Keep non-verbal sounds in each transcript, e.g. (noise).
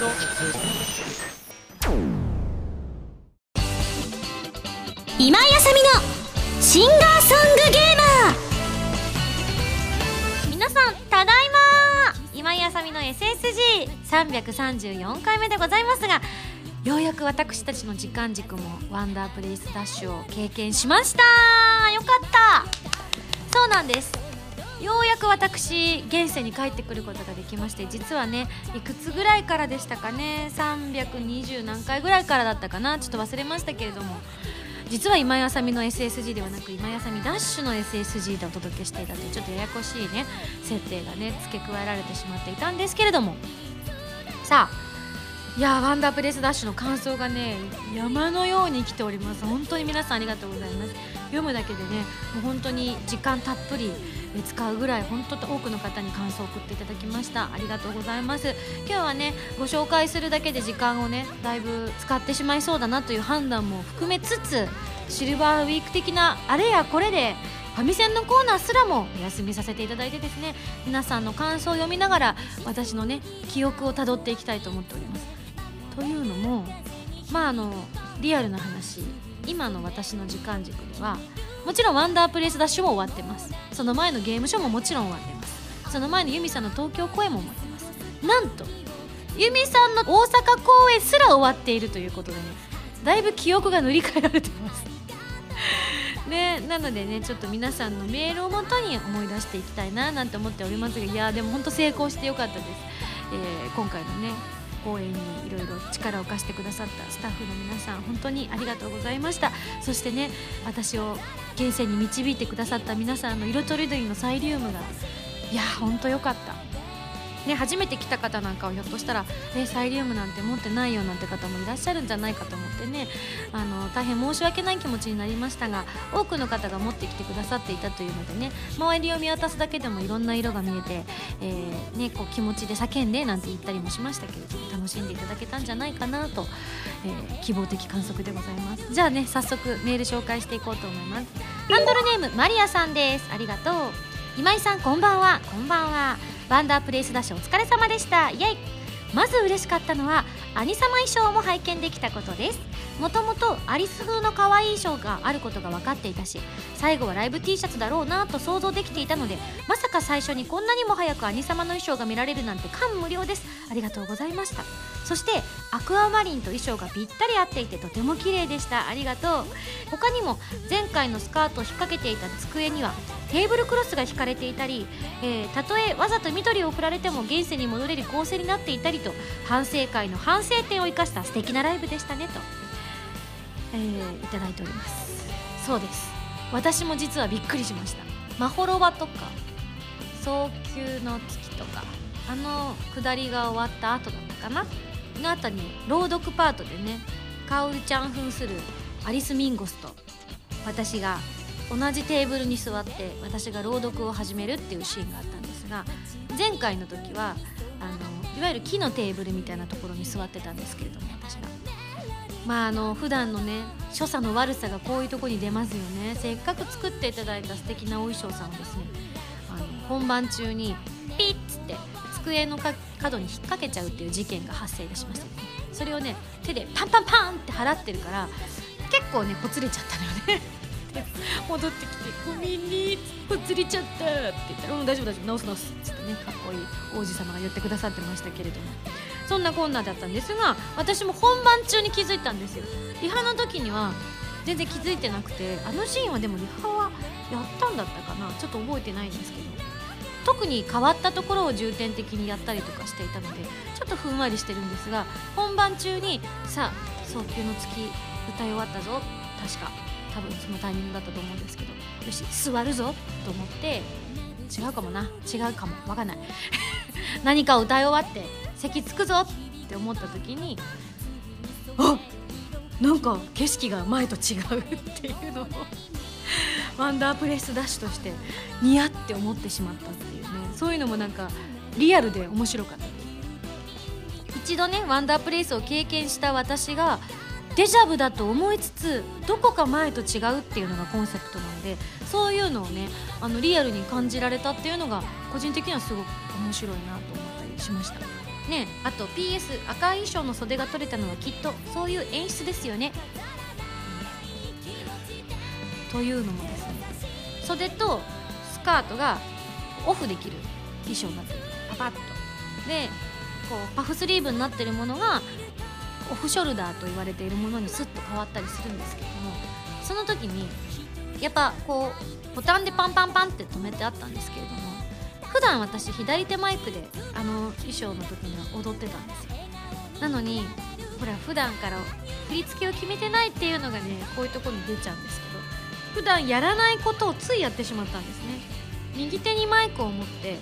今井あさみのシンガーソングゲーマー。皆さんただいま今井あさみの SSG334 回目でございますがようやく私たちの時間軸もワンダープレイスダッシュを経験しました。よかった。そうなんです。ようやく私現世に帰ってくることができまして実はねいくつぐらいからでしたかね320何回ぐらいからだったかなちょっと忘れましたけれども実は今井あさみの SSG ではなく今井あさみダッシュの SSG でお届けしていたというちょっとややこしいね設定がね付け加えられてしまっていたんですけれども。さあいやワンダープレスダッシュの感想がね山のように来ております。本当に皆さんありがとうございます。読むだけでねもう本当に時間たっぷり使うぐらい本当多くの方に感想を送っていただきました。ありがとうございます。今日はねご紹介するだけで時間をねだいぶ使ってしまいそうだなという判断も含めつつシルバーウィーク的なあれやこれでファミセンのコーナーすらもお休みさせていただいてですね皆さんの感想を読みながら私のね記憶をたどっていきたいと思っております。というのもまああのリアルな話。今の私の時間軸ではもちろんワンダープレイスダッシュも終わってます。その前のゲームショーももちろん終わってます。その前のユミさんの東京公演も終わってます。なんとユミさんの大阪公演すら終わっているということでねだいぶ記憶が塗り替えられてます。(laughs) ね、なのでねちょっと皆さんのメールをもとに思い出していきたいななんて思っておりますがいやでも本当成功してよかったです、えー、今回のね公演にいろいろ力を貸してくださったスタッフの皆さん本当にありがとうございました。そしてね私を現世に導いてくださった皆さんの色とりどりのサイリウムがいや本当良かった。ね、初めて来た方なんかはひょっとしたらえサイリウムなんて持ってないよなんて方もいらっしゃるんじゃないかと思ってねあの大変申し訳ない気持ちになりましたが多くの方が持ってきてくださっていたというのでね周りを見渡すだけでもいろんな色が見えて、えー、ね、こう気持ちで叫んでなんて言ったりもしましたけれども楽しんでいただけたんじゃないかなと、えー、希望的観測でございます。じゃあね早速メール紹介していこうと思います。ハンドルネームマリアさんです。ありがとう。今井さんこんばんは。こんばんは。ワンダープレイスダッシュお疲れ様でした。イエイ。まず嬉しかったのは兄様衣装も拝見できたことです。もともとアリス風の可愛い衣装があることが分かっていたし最後はライブ T シャツだろうなと想像できていたのでまさか最初にこんなにも早く兄様の衣装が見られるなんて感無量です。ありがとうございました。そしてアクアマリンと衣装がぴったり合っていてとても綺麗でした。ありがとう。他にも前回のスカートを引っ掛けていた机にはテーブルクロスが引かれていたり、えー、たとえわざと緑を送られても現世に戻れる構成になっていたりと反省会の反省点を生かした素敵なライブでしたねと、えー、いただいております。そうです。私も実はびっくりしました。まほろばとか早急の月とかあの下りが終わった後だったかな？の後に朗読パートでねカオルちゃん扮するアリス・ミンゴスと私が同じテーブルに座って私が朗読を始めるっていうシーンがあったんですが前回の時はあのいわゆる木のテーブルみたいなところに座ってたんですけれども私が。まああの普段のね所作の悪さがこういうとこに出ますよね。せっかく作っていただいた素敵なお衣装さんをですね。あの本番中にピッつって机の角に引っ掛けちゃうっていう事件が発生いたしました。ねそれをね手でパンパンパンって払ってるから結構ねほつれちゃったのよね。(laughs) 戻ってきて「ごめんねほつれちゃった」って言ったら「うん大丈夫大丈夫。直す直す」っつってねかっこいい王子様が言ってくださってましたけれども。そんなこんなだったんですが私も本番中に気づいたんですよ。リハの時には全然気づいてなくてあのシーンはでもリハはやったんだったかな。ちょっと覚えてないんですけど。特に変わったところを重点的にやったりとかしていたのでちょっとふんわりしてるんですが本番中にさあ早急の月歌い終わったぞ。確か多分そのタイミングだったと思うんですけどよし座るぞ。と思って違うかもな。違うかも。分かんない。(laughs) 何かを歌い終わって席つくぞ。って思った時にあなんか景色が前と違うっていうのをワンダープレスダッシュとして似合って思ってしまったっていうね。そういうのもなんかリアルで面白かった。一度ねワンダープレイスを経験した私がデジャブだと思いつつどこか前と違うっていうのがコンセプトなのでそういうのをねあのリアルに感じられたっていうのが個人的にはすごく面白いなと思ったりしました。ねあと PS 赤い衣装の袖が取れたのはきっとそういう演出ですよね。というのもですね袖とスカートがオフできる衣装になってる。パパッと。でこうパフスリーブになってるものがオフショルダーと言われているものにスッと変わったりするんですけどもその時にやっぱこうボタンでパンパンパンって止めてあったんですけれども普段私左手マイクであの衣装の時には踊ってたんですよ。なのにほら普段から振り付けを決めてないっていうのがねこういうとこに出ちゃうんですけど普段やらないことをついやってしまったんですね。右手にマイクを持って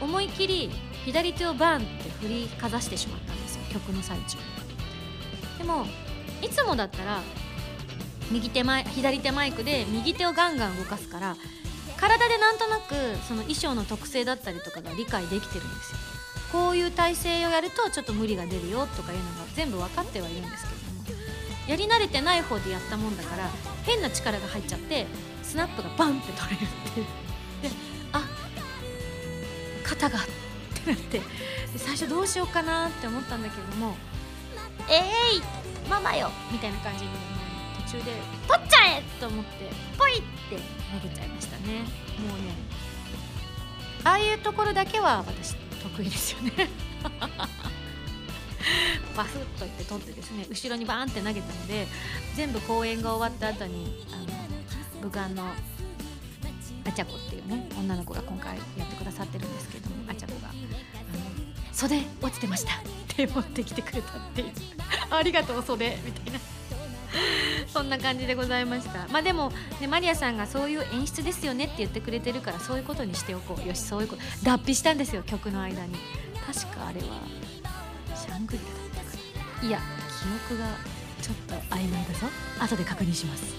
思い切り左手をバンって振りかざしてしまったんですよ曲の最中。でもいつもだったら右手前左手マイクで右手をガンガン動かすから体でなんとなくその衣装の特性だったりとかが理解できてるんですよ。こういう体勢をやるとちょっと無理が出るよとかいうのが全部分かってはいるんですけども。やり慣れてない方でやったもんだから変な力が入っちゃってスナップがバンって取れるっていう。であ肩がってなって最初どうしようかなって思ったんだけれども「えい、ママよ!」みたいな感じに途中で「取っちゃえ!」と思ってポイって投げちゃいましたね。もうねああいうところだけは私得意ですよね。(laughs) バフッといって取ってですね後ろにバーンって投げたので全部公演が終わった後にあの武漢のあちゃこっていうね女の子が今回やってくださってるんですけどもあちゃこがあの「袖落ちてました」って持ってきてくれたっていう。(laughs) ありがとう袖みたいな。(laughs) そんな感じでございました。まあでも、ね、マリアさんがそういう演出ですよねって言ってくれてるからそういうことにしておこう。よしそういうこと脱皮したんですよ曲の間に。確かあれはシャングリラだったかな。いや記憶がちょっと曖昧だぞ。後で確認します。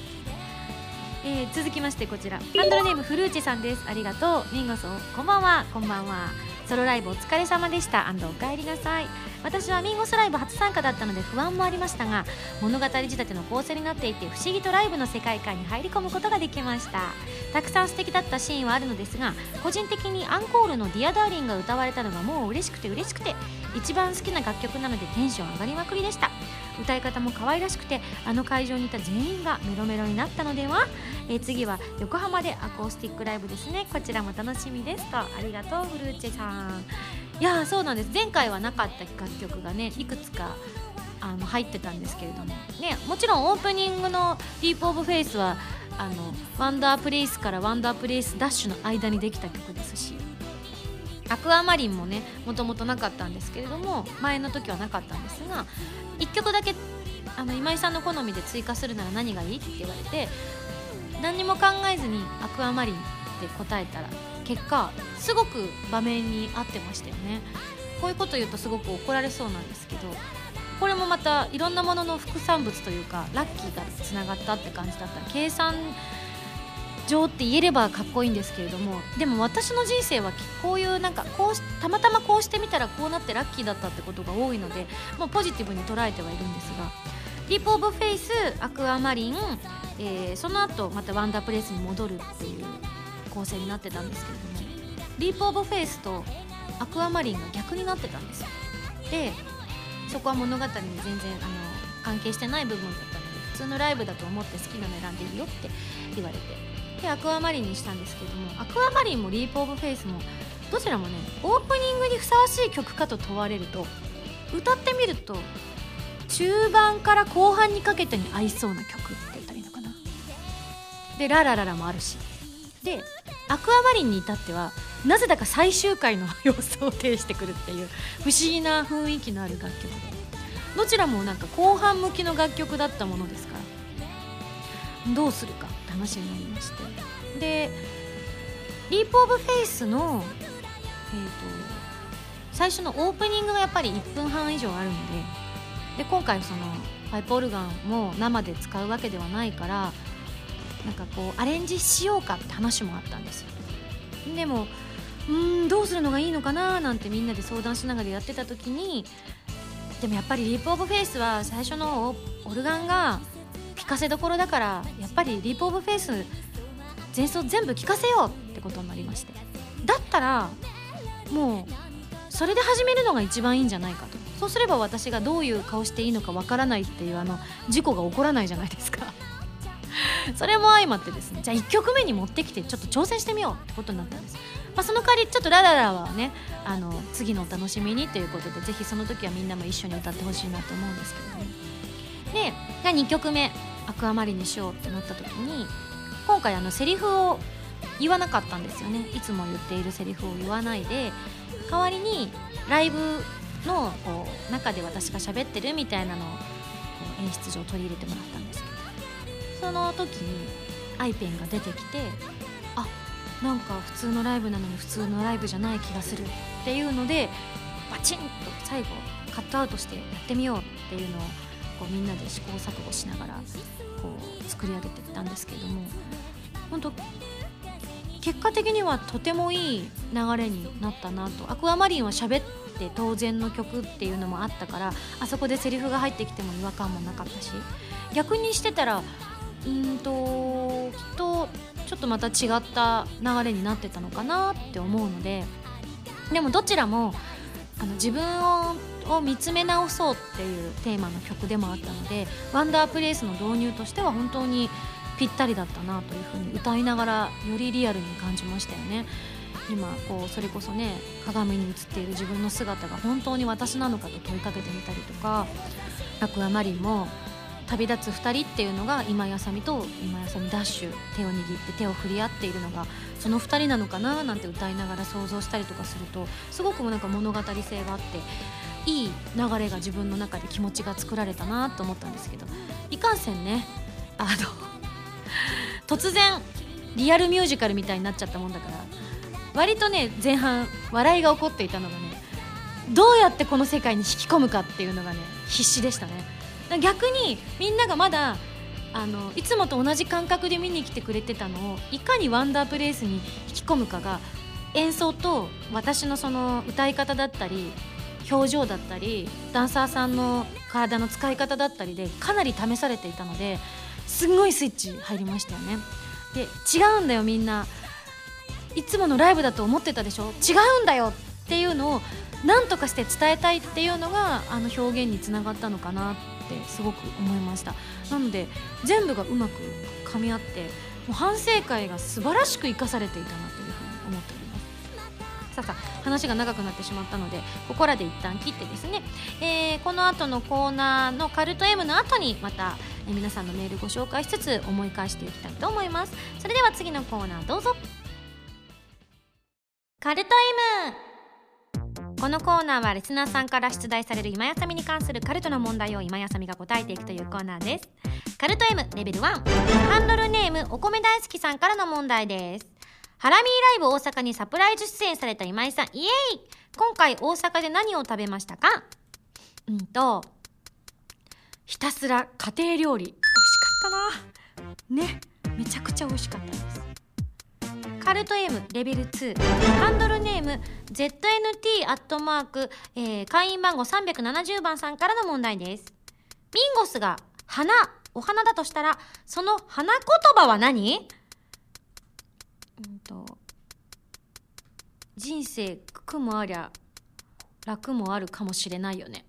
えー、続きましてこちら。ハンドルネームフルーチェさんです。ありがとう。ミンゴソこんばんは。こんばんは。ソロライブお疲れ様でした。おかえりなさい。私はミンゴスライブ初参加だったので不安もありましたが物語仕立ての構成になっていて不思議とライブの世界観に入り込むことができました。たくさん素敵だったシーンはあるのですが個人的にアンコールの「 Dear Darling が歌われたのがもう嬉しくて嬉しくて一番好きな楽曲なのでテンション上がりまくりでした。歌い方も可愛らしくてあの会場にいた全員がメロメロになったのでは、えー、次は横浜でアコースティックライブですね。こちらも楽しみですと。ありがとうフルーチェさん。いやそうなんです。前回はなかった楽曲がねいくつかあの入ってたんですけれども。ねもちろんオープニングの「ディープ・オブ・フェイスはあの Wonder Place から Wonder Place ダッシュの間にできた曲ですしアクアマリンもねもともとなかったんですけれども前の時はなかったんですが1曲だけあの今井さんの好みで追加するなら何がいいって言われて何も考えずにアクアマリンって答えたら結果すごく場面に合ってましたよね。こういうこと言うとすごく怒られそうなんですけどこれもまたいろんなものの副産物というかラッキーがつながったって感じだった。計算上って言えればかっこいいんですけれどもでも私の人生はこういうなんかこうたまたまこうしてみたらこうなってラッキーだったってことが多いのでもうポジティブに捉えてはいるんですが「 Leap of faith」「アクアマリン」えー、その後また Wonder Place に戻るっていう構成になってたんですけれども「 Leap of faith」と「アクアマリン」が逆になってたんですよ。でそこは物語に全然あの関係してない部分だったので普通のライブだと思って好きなの選んでいいよって言われて。でアクアマリンにしたんですけどもアクアマリンも Leap of faith もどちらもねオープニングにふさわしい曲かと問われると歌ってみると中盤から後半にかけてに合いそうな曲って言ったらいいのかな。で「ララララ」もあるし。でアクアマリンに至ってはなぜだか最終回の様子を呈してくるっていう不思議な雰囲気のある楽曲で。どちらもなんか後半向きの楽曲だったものですから。どうするか話になりまして。で「 Leap of faith の」えーと、最初のオープニングがやっぱり1分半以上あるのでで今回そのパイプオルガンも生で使うわけではないからなんかこうアレンジしようかって話もあったんですよ。でもうんどうするのがいいのかななんてみんなで相談しながらやってた時にでもやっぱり「 Leap of faith」は最初のオルガンが聞かせどころだからやっぱり Leap of faith 前奏全部聞かせようってことになりまして。だったらもうそれで始めるのが一番いいんじゃないかと。そうすれば私がどういう顔していいのかわからないっていうあの事故が起こらないじゃないですか。(laughs) それも相まってですねじゃあ1曲目に持ってきてちょっと挑戦してみようってことになったんです、まあ、その代わりちょっとラララはねあの次のお楽しみにということでぜひその時はみんなも一緒に歌ってほしいなと思うんですけどね。でじゃあ2曲目「アクアマリン」にしようってなった時に今回あのセリフを言わなかったんですよね。いつも言っているセリフを言わないで代わりにライブのこう中で私が喋ってるみたいなのを演出上取り入れてもらったんですけど。その時にアイペンが出てきてあなんか普通のライブなのに普通のライブじゃない気がするっていうのでバチンと最後カットアウトしてやってみようっていうのをこうみんなで試行錯誤しながらこう作り上げていったんですけれども本当結果的にはとてもいい流れになったなと。アクアマリンは喋って当然の曲っていうのもあったからあそこでセリフが入ってきても違和感もなかったし逆にしてたらうんときっとちょっとまた違った流れになってたのかなって思うのででもどちらもあの自分を見つめ直そうっていうテーマの曲でもあったのでワンダープレイスの導入としては本当にぴったりだったなというふうに歌いながらよりリアルに感じましたよね。今こうそれこそね鏡に映っている自分の姿が本当に私なのかと問いかけてみたりとかラクアマリンも旅立つ2人っていうのが今やさみと今やさみダッシュ手を握って手を振り合っているのがその2人なのかななんて歌いながら想像したりとかするとすごくなんか物語性があっていい流れが自分の中で気持ちが作られたなと思ったんですけどいかんせんねあの突然リアルミュージカルみたいになっちゃったもんだから割とね前半笑いが起こっていたのがねどうやってこの世界に引き込むかっていうのがね必死でしたね。逆にみんながまだあのいつもと同じ感覚で見に来てくれてたのをいかにワンダープレイスに引き込むかが演奏と私のその歌い方だったり表情だったりダンサーさんの体の使い方だったりでかなり試されていたのですんごいスイッチ入りましたよね。で違うんだよみんな。いつものライブだと思ってたでしょ？違うんだよっていうのを何とかして伝えたいっていうのがあの表現につながったのかなってってすごく思いました。なので全部がうまく噛み合ってもう反省会が素晴らしく生かされていたなというふうに思っております。さあさあ話が長くなってしまったのでここらで一旦切ってですね、えー、この後のコーナーのカルト M の後にまた皆さんのメールご紹介しつつ思い返していきたいと思います。それでは次のコーナーどうぞ。カルト M このコーナーはリスナーさんから出題される今やさみに関するカルトの問題を今やさみが答えていくというコーナーです。カルト M レベル1ハンドルネームお米大好きさんからの問題です。ハラミーライブ大阪にサプライズ出演された今井さん。イエーイ。今回大阪で何を食べましたか？うんとひたすら家庭料理。美味しかったな。ねめちゃくちゃ美味しかったです。カルト M レベル2ハンドルネーム ZNT アットマーク、えー、会員番号370番さんからの問題です。ミンゴスが花お花だとしたらその花言葉は何？うんと人生苦もありゃ楽もあるかもしれないよね。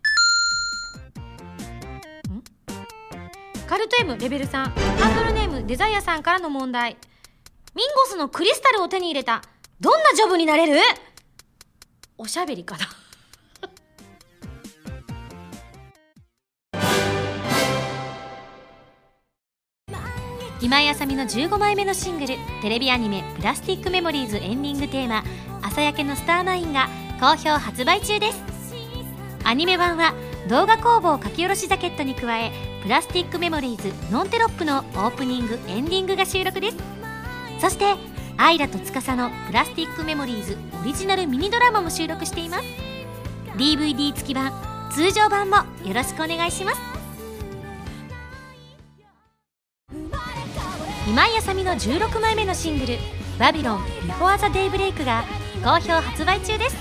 カルト M レベル3ハンドルネームデザイアさんからの問題。ミンゴスのクリスタルを手に入れた。どんなジョブになれる？おしゃべりかな。(laughs) 今井あさみの15枚目のシングルテレビアニメ「プラスティックメモリーズ」エンディングテーマ「朝焼けのスターマイン」が好評発売中です。アニメ版は動画工房書き下ろしジャケットに加えプラスティックメモリーズノンテロップのオープニングエンディングが収録です。そしてアイラと司のプラスティックメモリーズオリジナルミニドラマも収録しています。DVD 付き版通常版もよろしくお願いします。今井あさみの16枚目のシングル「 Babylon before the daybreak が好評発売中です。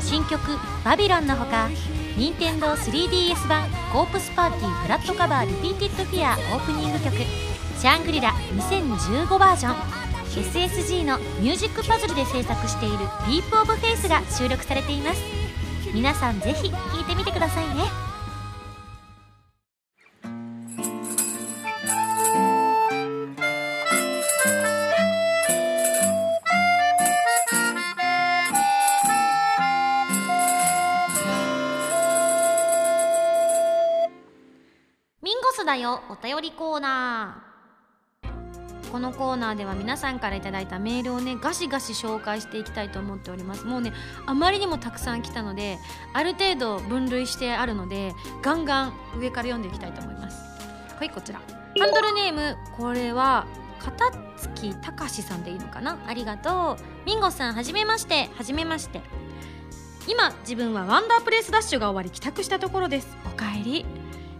新曲「Babylon のほか任天堂 3DS 版 Corpse Party Blood Covered Repeated Fear オープニング曲シャングリラ2015バージョン。SSG のミュージックパズルで制作している「ディープオブフェイスが収録されています。皆さんぜひ聴いてみてくださいね。ミンゴスだよお便りコーナー。このコーナーでは皆さんから頂いたメールをねガシガシ紹介していきたいと思っております。もうねあまりにもたくさん来たのである程度分類してあるのでガンガン上から読んでいきたいと思います。はいこちら。ハンドルネームこれは片月隆さんでいいのかな？ありがとう。ミンゴさんはじめまして。はじめまして。今自分はワンダープレイスダッシュが終わり帰宅したところです。おかえり。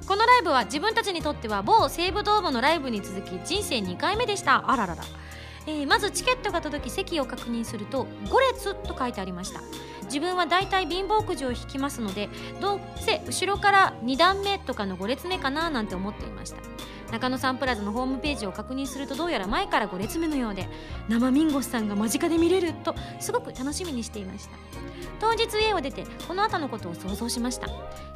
このライブは自分たちにとっては某西武ドームのライブに続き人生2回目でした。あららら、えーまずチケットが届き席を確認すると5列と書いてありました。自分はだいたい貧乏くじを引きますのでどうせ後ろから2段目とかの5列目かななんて思っていました。中野サンプラザのホームページを確認するとどうやら前から5列目のようで生ミンゴスさんが間近で見れるとすごく楽しみにしていました。当日家を出てこの後のことを想像しました。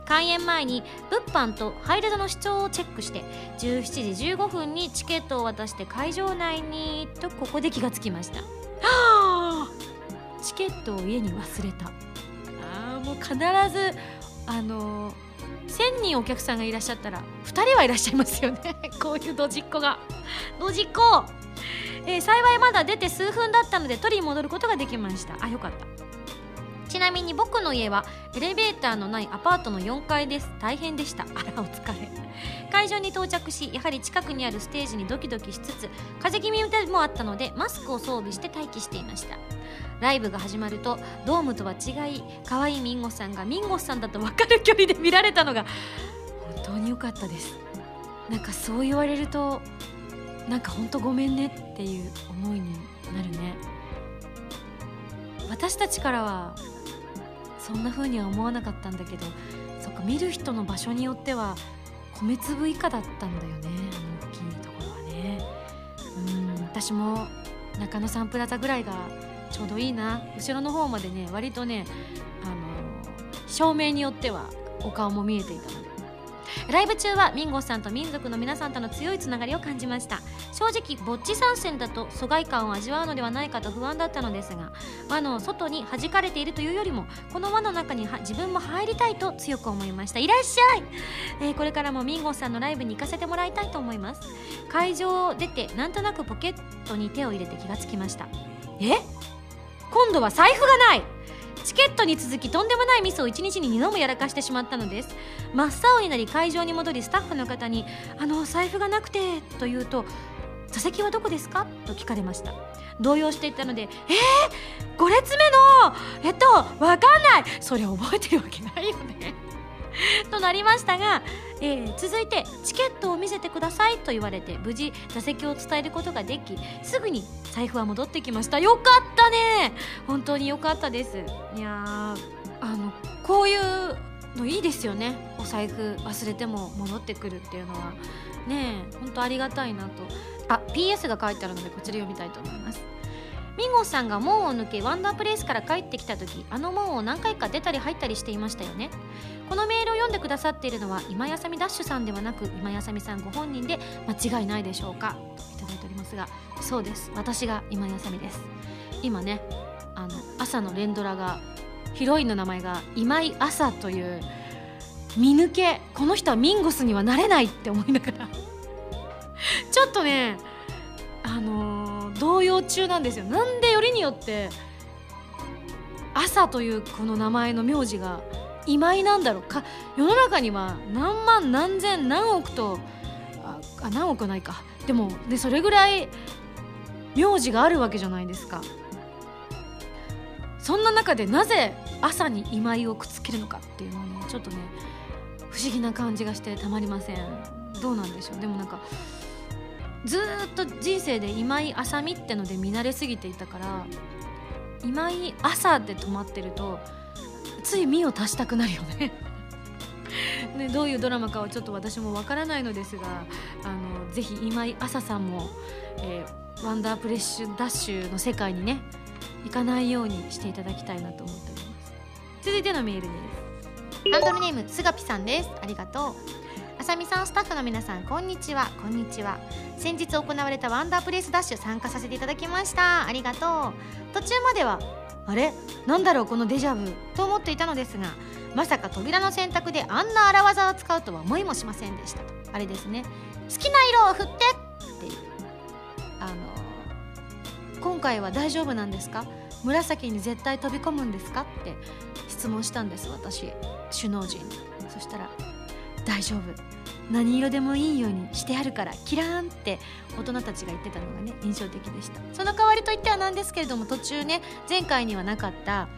開演前に物販とハイレドの視聴をチェックして17時15分にチケットを渡して会場内にとここで気がつきました。はあチケットを家に忘れた。あーもう必ずあのー1000人お客さんがいらっしゃったら2人はいらっしゃいますよね。(laughs) こういうドジっ子が。ドジっ子、えー幸いまだ出て数分だったので取りに戻ることができました。あよかった。ちなみに僕の家はエレベーターのないアパートの4階です。大変でした。(laughs) あらお疲れ。会場に到着しやはり近くにあるステージにドキドキしつつ風邪気味でもあったのでマスクを装備して待機していました。ライブが始まるとドームとは違い可愛いミンゴさんがミンゴさんだと分かる距離で見られたのが本当に良かったです。なんかそう言われるとなんか本当ごめんねっていう思いになるね。私たちからはそんな風には思わなかったんだけどそっか見る人の場所によっては米粒以下だったんだよねあの大きいところはね。うん私も中野サンプラザぐらいがちょうどいいな。後ろの方までね割とねあの照明によってはお顔も見えていたので。ライブ中はミンゴさんと民族の皆さんとの強いつながりを感じました。正直ぼっち参戦だと疎外感を味わうのではないかと不安だったのですが輪の外に弾かれているというよりもこの輪の中には自分も入りたいと強く思いました。いらっしゃい、えーこれからもミンゴさんのライブに行かせてもらいたいと思います。会場を出てなんとなくポケットに手を入れて気がつきました。え？今度は財布がない。チケットに続きとんでもないミスを1日に2度もやらかしてしまったのです。真っ青になり会場に戻りスタッフの方に「あの財布がなくて」と言うと「座席はどこですか?」と聞かれました。動揺していたので「えー、5列目の？えっとわかんない。それ覚えてるわけないよね」(laughs) となりましたが、えー続いてチケットを見せてくださいと言われて無事座席を伝えることができすぐに財布は戻ってきました。よかったね！本当によかったです。いやーあのこういうのいいですよね。お財布忘れても戻ってくるっていうのは。ねえ本当ありがたいなと。あ PS が書いてあるのでこちら読みたいと思います。ミンゴさんが門を抜けワンダープレイスから帰ってきた時あの門を何回か出たり入ったりしていましたよね。このメールを読んでくださっているのは今やさみダッシュさんではなく今やさみさんご本人で間違いないでしょうかといただいておりますがそうです。私が今やさみです。今ねあの朝の連ドラがヒロインの名前が今井朝という見抜けこの人はミンゴスにはなれないって思いながら。ちょっとねあのー動揺中なんですよ。なんでよりによって朝というこの名前の名字が今井なんだろうか。世の中には何万何千何億とああ何億ないか。でもでそれぐらい名字があるわけじゃないですか。そんな中でなぜ朝に今井をくっつけるのかっていうのはねちょっとね不思議な感じがしてたまりません。どうなんでしょう。でもなんかずっと人生で今井あさみってので見慣れすぎていたから今井朝で止まってるとつい「み」を足したくなるよね。(laughs) ねどういうドラマかはちょっと私もわからないのですがあのぜひ今井朝さんも、えーワンダープレッシュダッシュの世界にね行かないようにしていただきたいなと思っております。続いてのメールです。ハンドルネームすがぴさんです。ありがとう。あさみさんスタッフの皆さんこんにちは。こんにちは。先日行われたワンダープレイスダッシュ参加させていただきました。ありがとう。途中まではあれ？なんだろうこのデジャブと思っていたのですがまさか扉の選択であんな荒技を使うとは思いもしませんでした。あれですね。好きな色を振ってっていう。あの今回は大丈夫なんですか？紫に絶対飛び込むんですか？って質問したんです私。首脳陣に。そしたら大丈夫。何色でもいいようにしてあるからキラーンって大人たちが言ってたのがね印象的でした。その代わりといってはなんですけれども途中ね前回にはなかった、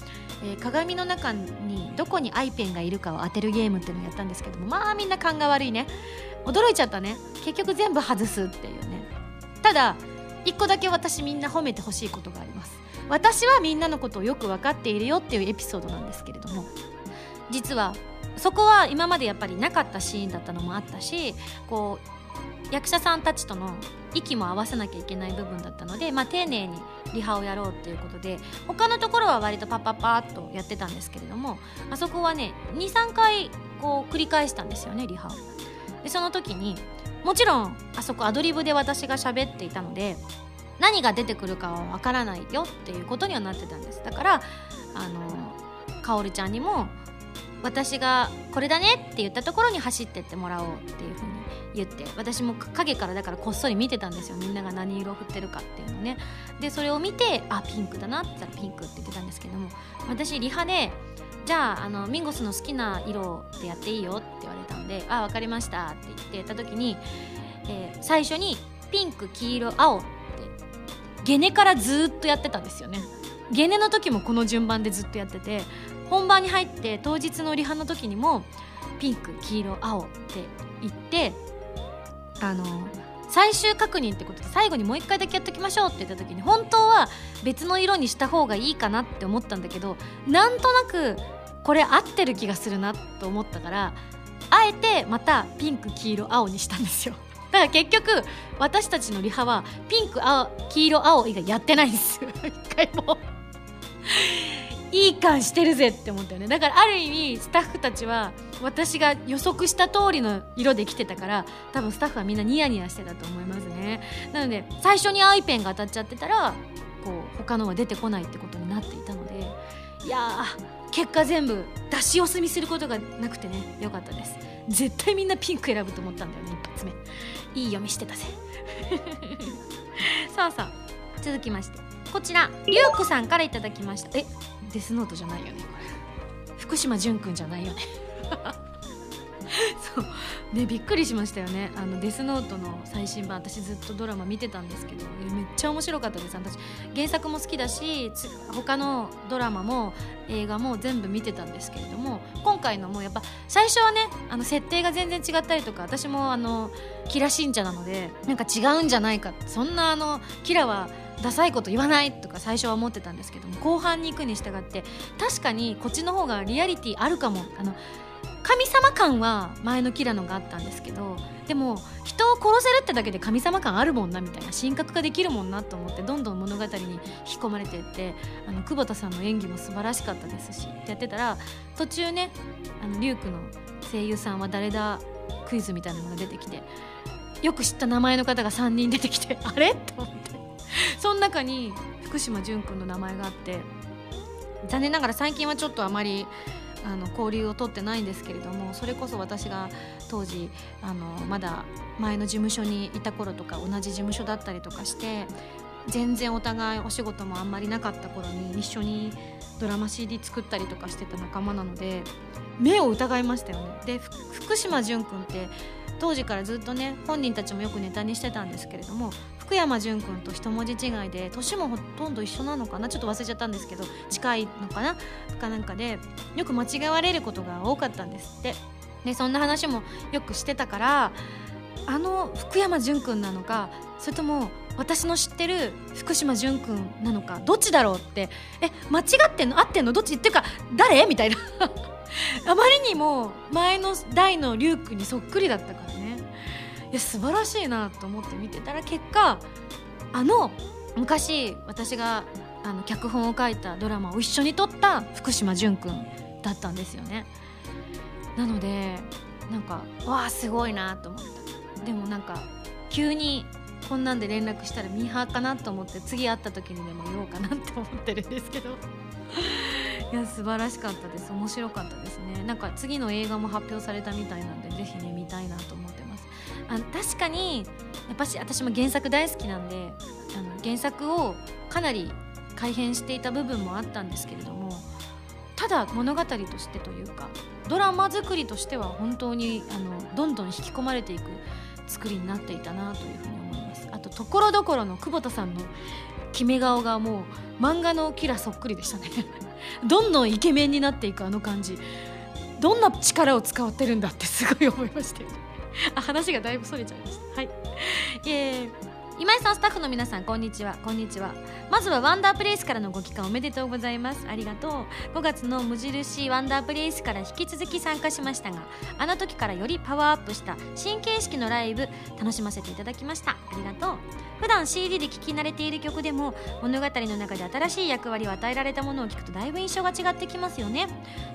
えー、鏡の中にどこにアイペンがいるかを当てるゲームっていうのをやったんですけどもまあみんな勘が悪いね。驚いちゃったね。結局全部外すっていうね。ただ一個だけ私みんな褒めてほしいことがあります。私はみんなのことをよく分かっているよっていうエピソードなんですけれども実はそこは今までやっぱりなかったシーンだったのもあったしこう役者さんたちとの息も合わせなきゃいけない部分だったので、まあ、丁寧にリハをやろうっていうことで他のところは割とパッパッパーっとやってたんですけれどもあそこはね23回こう繰り返したんですよねリハを。でその時にもちろんあそこアドリブで私が喋っていたので何が出てくるかはわからないよっていうことにはなってたんですだからあのかおるちゃんにも私がこれだねって言ったところに走ってってもらおうっていうふうに言って私も影からだからこっそり見てたんですよ。みんなが何色を振ってるかっていうのね。でそれを見てあピンクだなって言ったらピンクって言ってたんですけども私リハでじゃああのミンゴスの好きな色でやっていいよって言われたんであ分かりましたって言ってた時に、えー、最初にピンク黄色青ってゲネからずっとやってたんですよね。ゲネの時もこの順番でずっとやってて本番に入って当日のリハの時にもピンク黄色青って言ってあの最終確認ってことで最後にもう一回だけやっときましょうって言った時に本当は別の色にした方がいいかなって思ったんだけどなんとなくこれ合ってる気がするなと思ったからあえてまたピンク黄色青にしたんですよ。だから結局私たちのリハはピンク青黄色青以外やってないんですよ。(laughs) 一回も。いい感してるぜって思ったよね。だからある意味スタッフたちは私が予測した通りの色で来てたから多分スタッフはみんなニヤニヤしてたと思いますね。なので最初にアイペンが当たっちゃってたらこう他のは出てこないってことになっていたのでいや結果全部出し惜しみすることがなくてねよかったです。絶対みんなピンク選ぶと思ったんだよね一発目。いい読みしてたぜ。さあさあ続きまして。こちらりゅうこさんからいただきました。えデスノートじゃないよねこれ。福島淳くんじゃないよね。(laughs) そう。ねびっくりしましたよね。あのデスノートの最新版私ずっとドラマ見てたんですけど。めっちゃ面白かったです。私原作も好きだし他のドラマも映画も全部見てたんですけれども今回のもやっぱ最初はねあの設定が全然違ったりとか私もあのキラ信者なのでなんか違うんじゃないかそんなあのキラはダサいこと言わないとか最初は思ってたんですけども後半に行くに従って確かにこっちの方がリアリティあるかも。あの神様感は前のキラのがあったんですけどでも人を殺せるってだけで神様感あるもんなみたいな神格化できるもんなと思ってどんどん物語に引き込まれていってあの久保田さんの演技も素晴らしかったですしってやってたら途中ねあのリュウクの声優さんは誰だクイズみたいなのが出てきてよく知った名前の方が3人出てきてあれ？と思って。(laughs) その中に福島淳君の名前があって残念ながら最近はちょっとあまりあの交流を取ってないんですけれどもそれこそ私が当時あのまだ前の事務所にいた頃とか同じ事務所だったりとかして全然お互いお仕事もあんまりなかった頃に一緒にドラマ CD 作ったりとかしてた仲間なので目を疑いましたよね。で福島淳君って当時からずっとね本人たちもよくネタにしてたんですけれども福山潤君と一文字違いで年もほとんど一緒なのかな？ちょっと忘れちゃったんですけど近いのかな？かなんかでよく間違われることが多かったんですって。でそんな話もよくしてたからあの福山潤君なのかそれとも私の知ってる福島潤君なのかどっちだろうって。え間違ってんの？合ってんの？どっち？っていうか誰？みたいな。(laughs) あまりにも前の代のリュウクにそっくりだったから。いや素晴らしいなと思って見てたら結果あの昔私があの脚本を書いたドラマを一緒に撮った福島淳君だったんですよね。なのでなんかわあすごいなと思った。でもなんか急にこんなんで連絡したらミーハーかなと思って次会った時にでも言おうかなって思ってるんですけど。(laughs) いや素晴らしかったです。面白かったですね。なんか次の映画も発表されたみたいなんでぜひね見たいなと思って。あ確かにやっぱし私も原作大好きなんであの原作をかなり改変していた部分もあったんですけれどもただ物語としてというかドラマ作りとしては本当にあのどんどん引き込まれていく作りになっていたなというふうに思います。あとところどころの久保田さんの決め顔がもう漫画のキラそっくりでしたね。(laughs) どんどんイケメンになっていくあの感じ。どんな力を使ってるんだってすごい思いましたよね。(laughs) あ話がだいぶそれちゃいました。はい。えー今井さんスタッフの皆さんこんにちは。こんにちは。まずはワンダープレイスからのご帰還おめでとうございます。ありがとう。5月の無印ワンダープレイスから引き続き参加しましたがあの時からよりパワーアップした新形式のライブ楽しませていただきました。ありがとう。普段 CD で聴き慣れている曲でも物語の中で新しい役割を与えられたものを聞くとだいぶ印象が違ってきますよね。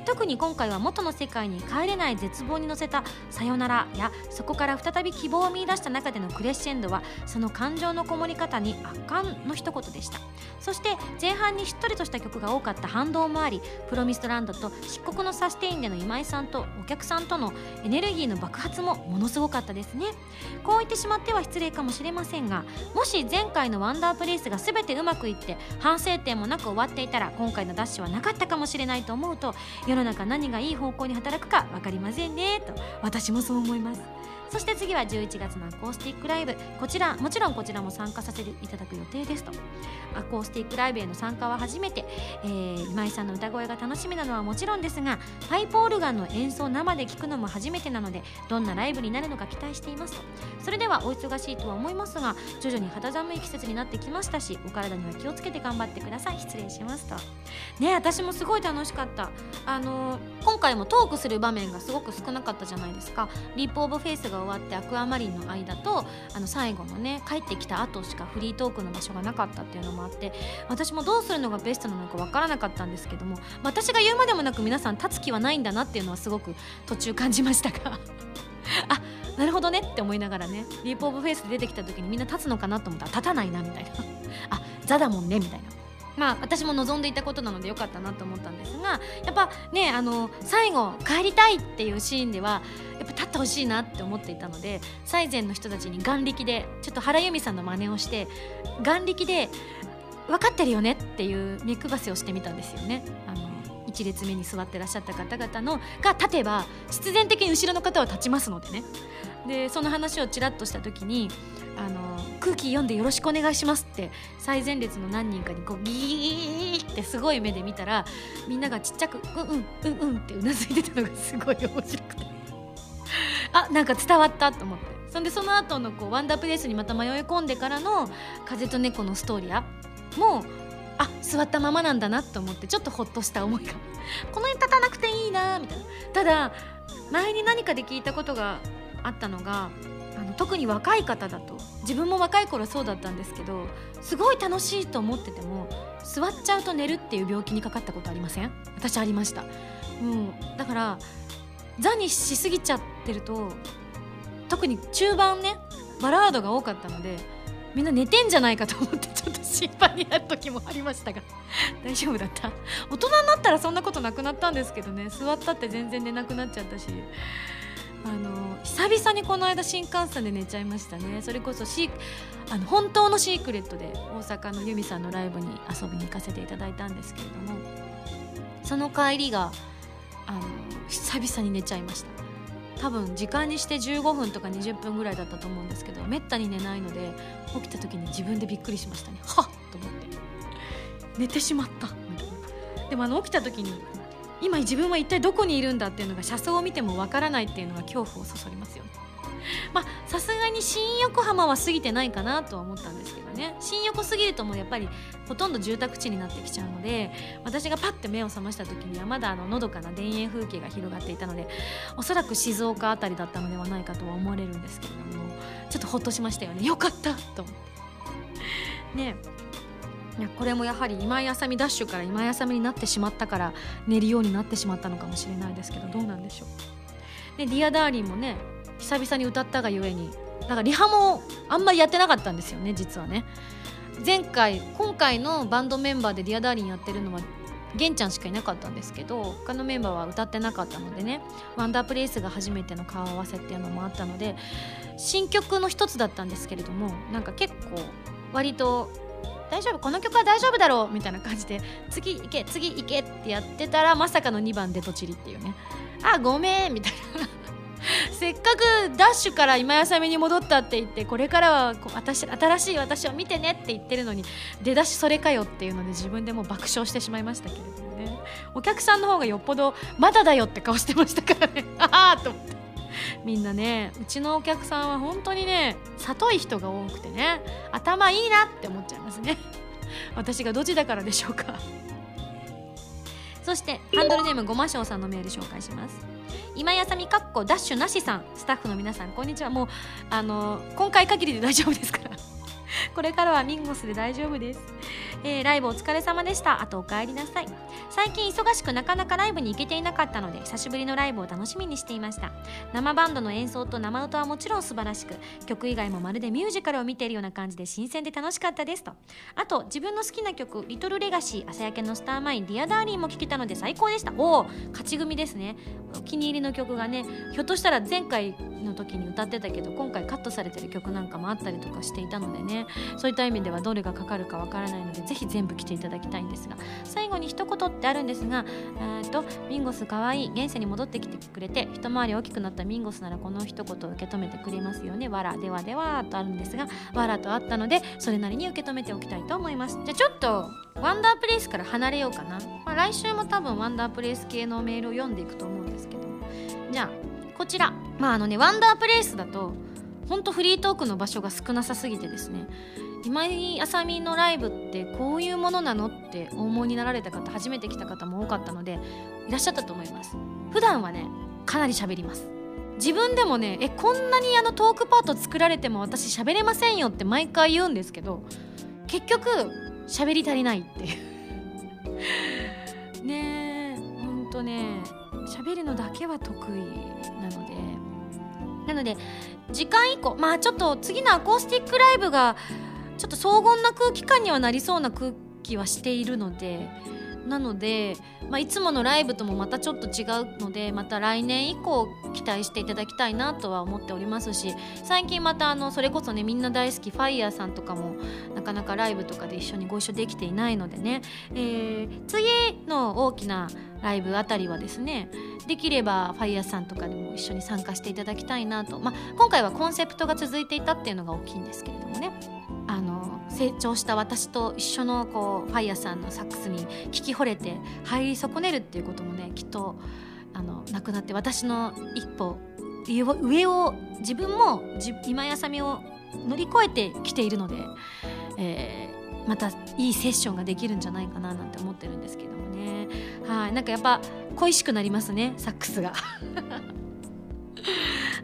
特に今回は元の世界に帰れない絶望に乗せた「さよなら」やそこから再び希望を見いだした中でのクレッシェンドはその感情のこもり方に圧巻の一言でした。そして前半にしっとりとした曲が多かった反動もありプロミストランドと漆黒のサステインでの今井さんとお客さんとのエネルギーの爆発もものすごかったですね。こう言ってしまっては失礼かもしれませんがもし前回のワンダープレイスが全てうまくいって反省点もなく終わっていたら今回のダッシュはなかったかもしれないと思うと世の中何がいい方向に働くか分かりませんねと私もそう思いますそして次は11月のアコースティックライブ。こちらもちろんこちらも参加させていただく予定ですと。アコースティックライブへの参加は初めて、えー、今井さんの歌声が楽しみなのはもちろんですがパイプオルガンの演奏生で聴くのも初めてなのでどんなライブになるのか期待していますと。それではお忙しいとは思いますが徐々に肌寒い季節になってきましたしお体には気をつけて頑張ってください。失礼しますと。ね私もすごい楽しかった。あのー、今回もトークする場面がすごく少なかったじゃないですか。 Leap of faith が終わってアクアマリンの間とあの最後のね帰ってきた後しかフリートークの場所がなかったっていうのもあって私もどうするのがベストなのか分からなかったんですけども私が言うまでもなく皆さん立つ気はないんだなっていうのはすごく途中感じましたが。(laughs) あなるほどねって思いながらね Leap of faith で出てきた時にみんな立つのかなと思ったら立たないなみたいな。あザだもんねみたいな。まあ私も望んでいたことなのでよかったなと思ったんですがやっぱねあの最後帰りたいっていうシーンではやっぱ立ってほしいなって思っていたので最前の人たちに眼力でちょっと原由美さんの真似をして眼力で分かってるよねっていう目配せをしてみたんですよね。あの1列目に座ってらっしゃった方々のが立てば必然的に後ろの方は立ちますのでねでその話をちらっとした時にあの空気読んでよろしくお願いしますって最前列の何人かにこうギーってすごい目で見たらみんながちっちゃく「うんうんうんうん」ってうなずいてたのがすごい面白くて。あなんか伝わったと思って。そんでその後のこうワンダープレイスにまた迷い込んでからの「風と猫のストーリア」もあ座ったままなんだなと思ってちょっとほっとした思いが。この辺立たなくていいなみたいな。ただ前に何かで聞いたことがあったのがあの特に若い方だと自分も若い頃そうだったんですけどすごい楽しいと思ってても座っちゃうと寝るっていう病気にかかったことありません？私ありました、うん、だから座にしすぎちゃってると特に中盤ねバラードが多かったのでみんな寝てんじゃないかと思ってちょっと心配になる時もありましたが (laughs) 大丈夫だった？大人になったらそんなことなくなったんですけどね座ったって全然寝なくなっちゃったし。あの久々にこの間新幹線で寝ちゃいましたね。それこそシあの本当のシークレットで大阪の由美さんのライブに遊びに行かせていただいたんですけれどもその帰りがあの久々に寝ちゃいました。多分時間にして15分とか20分ぐらいだったと思うんですけどめったに寝ないので起きた時に自分でびっくりしましたね。はっ！と思って。寝てしまった。でもあの起きた時に今自分は一体どこにいるんだっていうのが車窓を見てもわからないっていうのが恐怖をそそりますよね。まあさすがに新横浜は過ぎてないかなとは思ったんですけどね。新横過ぎるともうやっぱりほとんど住宅地になってきちゃうので私がパッて目を覚ました時にはまだあののどかな田園風景が広がっていたのでおそらく静岡辺りだったのではないかとは思われるんですけれどもちょっとほっとしましたよね。よかったと思って。ねいやこれもやはり今井あさみダッシュから今井あさみになってしまったから寝るようになってしまったのかもしれないですけどどうなんでしょう。で「 Dear Darling もね久々に歌ったがゆえにだからリハもあんまりやってなかったんですよね実はね。前回今回のバンドメンバーで「 Dear Darling やってるのは玄ちゃんしかいなかったんですけど他のメンバーは歌ってなかったのでねワンダープレイスが初めての顔合わせっていうのもあったので新曲の一つだったんですけれどもなんか結構割と大丈夫この曲は大丈夫だろうみたいな感じで次行け次行けってやってたらまさかの2番でとちりっていうね。あごめんみたいな。(laughs) せっかくダッシュから今やさみに戻ったって言ってこれからは私新しい私を見てねって言ってるのに出だしそれかよっていうので自分でも爆笑してしまいましたけれどもね。お客さんの方がよっぽどまだだよって顔してましたからね。(laughs) ああと思って。(laughs) みんなねうちのお客さんは本当にね里い人が多くてね頭いいなって思っちゃいますね。(laughs) 私がドジだからでしょうか。(laughs) そしてハンドルネームごましょうさんのメール紹介します。今やさみかっこダッシュなしさんスタッフの皆さんこんにちは。もうあの今回限りで大丈夫ですから。(laughs) これからはミンゴスで大丈夫です。えー、ライブお疲れ様でした。あとお帰りなさい。最近忙しくなかなかライブに行けていなかったので久しぶりのライブを楽しみにしていました。生バンドの演奏と生歌はもちろん素晴らしく曲以外もまるでミュージカルを見ているような感じで新鮮で楽しかったですと。あと自分の好きな曲「 Little legacy 朝焼けのスターマイン Dear Darling も聴けたので最高でした。おお勝ち組ですね。お気に入りの曲がねひょっとしたら前回の時に歌ってたけど今回カットされてる曲なんかもあったりとかしていたのでね。そういった意味ではどれがかかるかわからないのでぜひ全部来ていただきたいんですが最後に一言ってあるんですがえとミンゴスかわいい現世に戻ってきてくれて一回り大きくなったミンゴスならこの一言を受け止めてくれますよね。わらではではとあるんですがわらとあったのでそれなりに受け止めておきたいと思います。じゃあちょっとワンダープレイスから離れようかな、まあ、来週も多分ワンダープレイス系のメールを読んでいくと思うんですけどじゃあこちら。まああのねワンダープレイスだとほんとフリートークの場所が少なさすぎてですね今井あさみのライブってこういうものなのってお思いになられた方初めて来た方も多かったのでいらっしゃったと思います。普段はねかなり喋ります。自分でもねえこんなにあのトークパート作られても私喋れませんよって毎回言うんですけど結局喋り足りないっていう。ねえほんとね喋るのだけは得意なので。なので時間以降まあちょっと次のアコースティックライブがちょっと荘厳な空気感にはなりそうな空気はしているのでなので、まあ、いつものライブともまたちょっと違うのでまた来年以降期待していただきたいなとは思っておりますし最近またあのそれこそねみんな大好きファイヤーさんとかもなかなかライブとかで一緒にご一緒できていないのでね、えー、次の大きなライブあたりはですねできればファイヤーさんとかにも一緒に参加していただきたいなと、まあ、今回はコンセプトが続いていたっていうのが大きいんですけれどもね。あの成長した私と一緒のこうファイヤーさんのサックスに聞き惚れて入り損ねるっていうこともねきっとあのなくなって私の一歩上を自分も今やさみを乗り越えてきているので、えー、またいいセッションができるんじゃないかななんて思ってるんですけどもね。はい。なんかやっぱ恋しくなりますねサックスが。(laughs)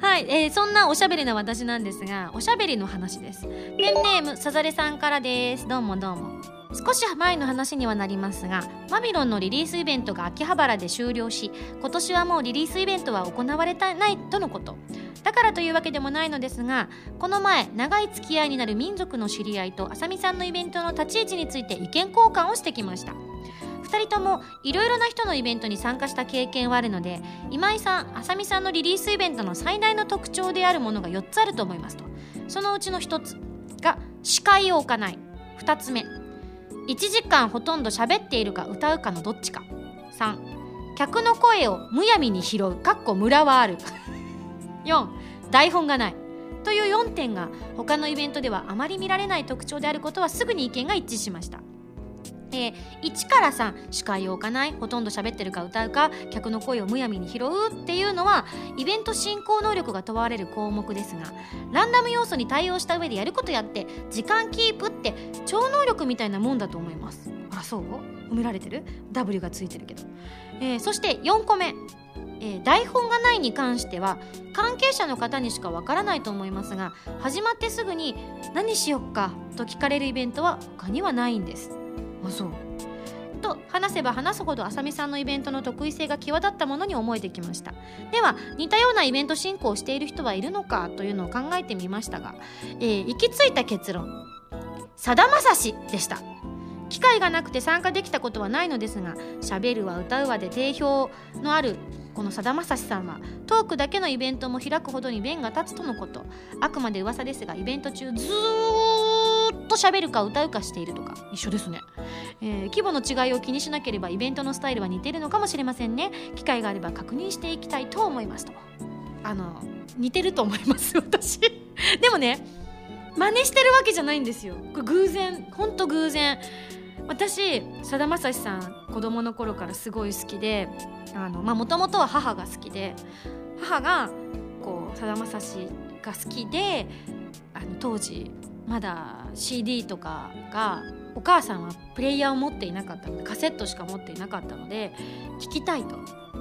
はい、えー、そんなおしゃべりな私なんですがおしゃべりの話です。ペンネームさざれさんからです。どうもどうも。少し前の話にはなりますがマビロンのリリースイベントが秋葉原で終了し今年はもうリリースイベントは行われたないとのこと。だからというわけでもないのですがこの前長い付き合いになる民族の知り合いとあさみさんのイベントの立ち位置について意見交換をしてきました。2人ともいろいろな人のイベントに参加した経験はあるので今井さんあさみさんのリリースイベントの最大の特徴であるものが4つあると思いますと。そのうちの1つが司会を置かない。2つ目1時間ほとんど喋っているか歌うかのどっちか。3客の声をむやみに拾う (laughs) かっこ村はある4台本がない。という4点が他のイベントではあまり見られない特徴であることはすぐに意見が一致しました。えー、1から3司会を置かないほとんど喋ってるか歌うか客の声をむやみに拾うっていうのはイベント進行能力が問われる項目ですがランダム要素に対応した上でやることやって時間キープって超能力みたいなもんだと思います。あそう？埋められてる？W がついてるけど、えー、そして4個目。えー、台本がないに関しては関係者の方にしかわからないと思いますが始まってすぐに「何しよっか?」と聞かれるイベントは他にはないんです。あそう。と話せば話すほどあさみさんのイベントの得意性が際立ったものに思えてきました。では似たようなイベント進行をしている人はいるのかというのを考えてみましたが、えー、行き着いた結論。さだまさしでした。機会がなくて参加できたことはないのですが「しゃべるわ歌うわ」で定評のあるこのさだまさしさんはトークだけのイベントも開くほどに弁が立つとのこと。あくまで噂ですがイベント中ずーっとしゃべるか歌うかしているとか。一緒ですね、えー、規模の違いを気にしなければイベントのスタイルは似てるのかもしれませんね。機会があれば確認していきたいと思いますと。あの似てると思います (laughs) 私。でもね真似してるわけじゃないんですよ。これ偶然ほんと偶然。私さだまさしさん子供の頃からすごい好きでもともとは母が好きで母がこうさだまさしが好きであの当時まだ CD とかがお母さんはプレイヤーを持っていなかったのでカセットしか持っていなかったので聴きたいと。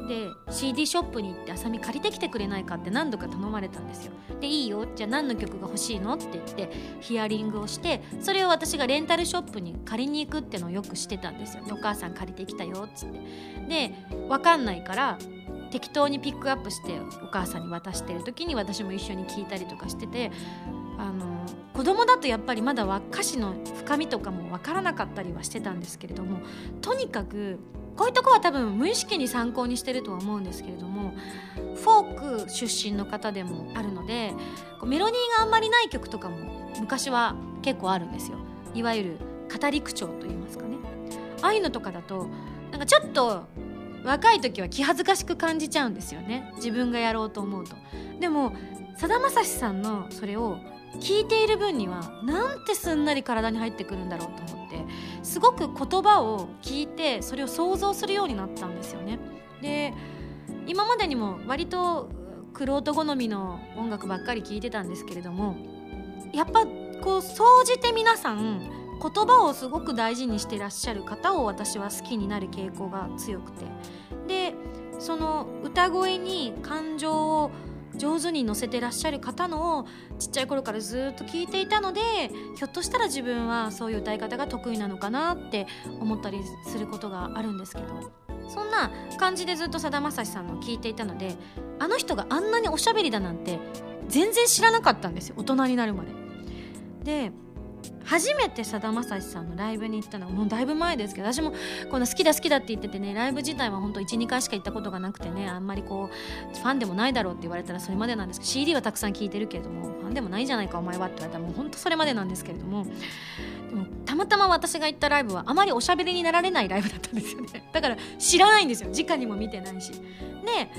で CD ショップに行ってあさみ借りてきてくれないかって何度か頼まれたんですよ。でいいよ。じゃあ何の曲が欲しいの？って言ってヒアリングをしてそれを私がレンタルショップに借りに行くってのをよくしてたんですよ。でお母さん借りてきたよっつって。で分かんないから適当にピックアップしてお母さんに渡してる時に私も一緒に聴いたりとかしててあの子供だとやっぱりまだ歌詞の深みとかも分からなかったりはしてたんですけれどもとにかくこういうとこは多分無意識に参考にしてるとは思うんですけれどもフォーク出身の方でもあるのでメロディーがあんまりない曲とかも昔は結構あるんですよ。いわゆる語り口調といいますかね。ああいうのとかだとなんかちょっと若い時は気恥ずかしく感じちゃうんですよね。自分がやろうと思うと。でもさだまさしさんのそれを聞いている分にはなんてすんなり体に入ってくるんだろうと思ってすごく言葉を聞いてそれを想像するようになったんですよね。で今までにも割と玄人好みの音楽ばっかり聴いてたんですけれどもやっぱこう総じて皆さん言葉をすごく大事にしてらっしゃる方を私は好きになる傾向が強くてでその歌声に感情を上手に乗せてらっしゃる方のをちっちゃい頃からずっと聞いていたのでひょっとしたら自分はそういう歌い方が得意なのかなって思ったりすることがあるんですけどそんな感じでずっとさだまさしさんの聞いていたのであの人があんなにおしゃべりだなんて全然知らなかったんですよ大人になるまで。で初めてさだまさしさんのライブに行ったのはもうだいぶ前ですけど私もこの好きだ好きだって言っててねライブ自体は本当12回しか行ったことがなくてねあんまりこうファンでもないだろうって言われたらそれまでなんですけど CD はたくさん聴いてるけれどもファンでもないじゃないかお前はって言われたらもう本当それまでなんですけれどもでもたまたま私が行ったライブはあまりおしゃべりになられないライブだったんですよね。(laughs) だから知らないんですよ。直にも見てないし。で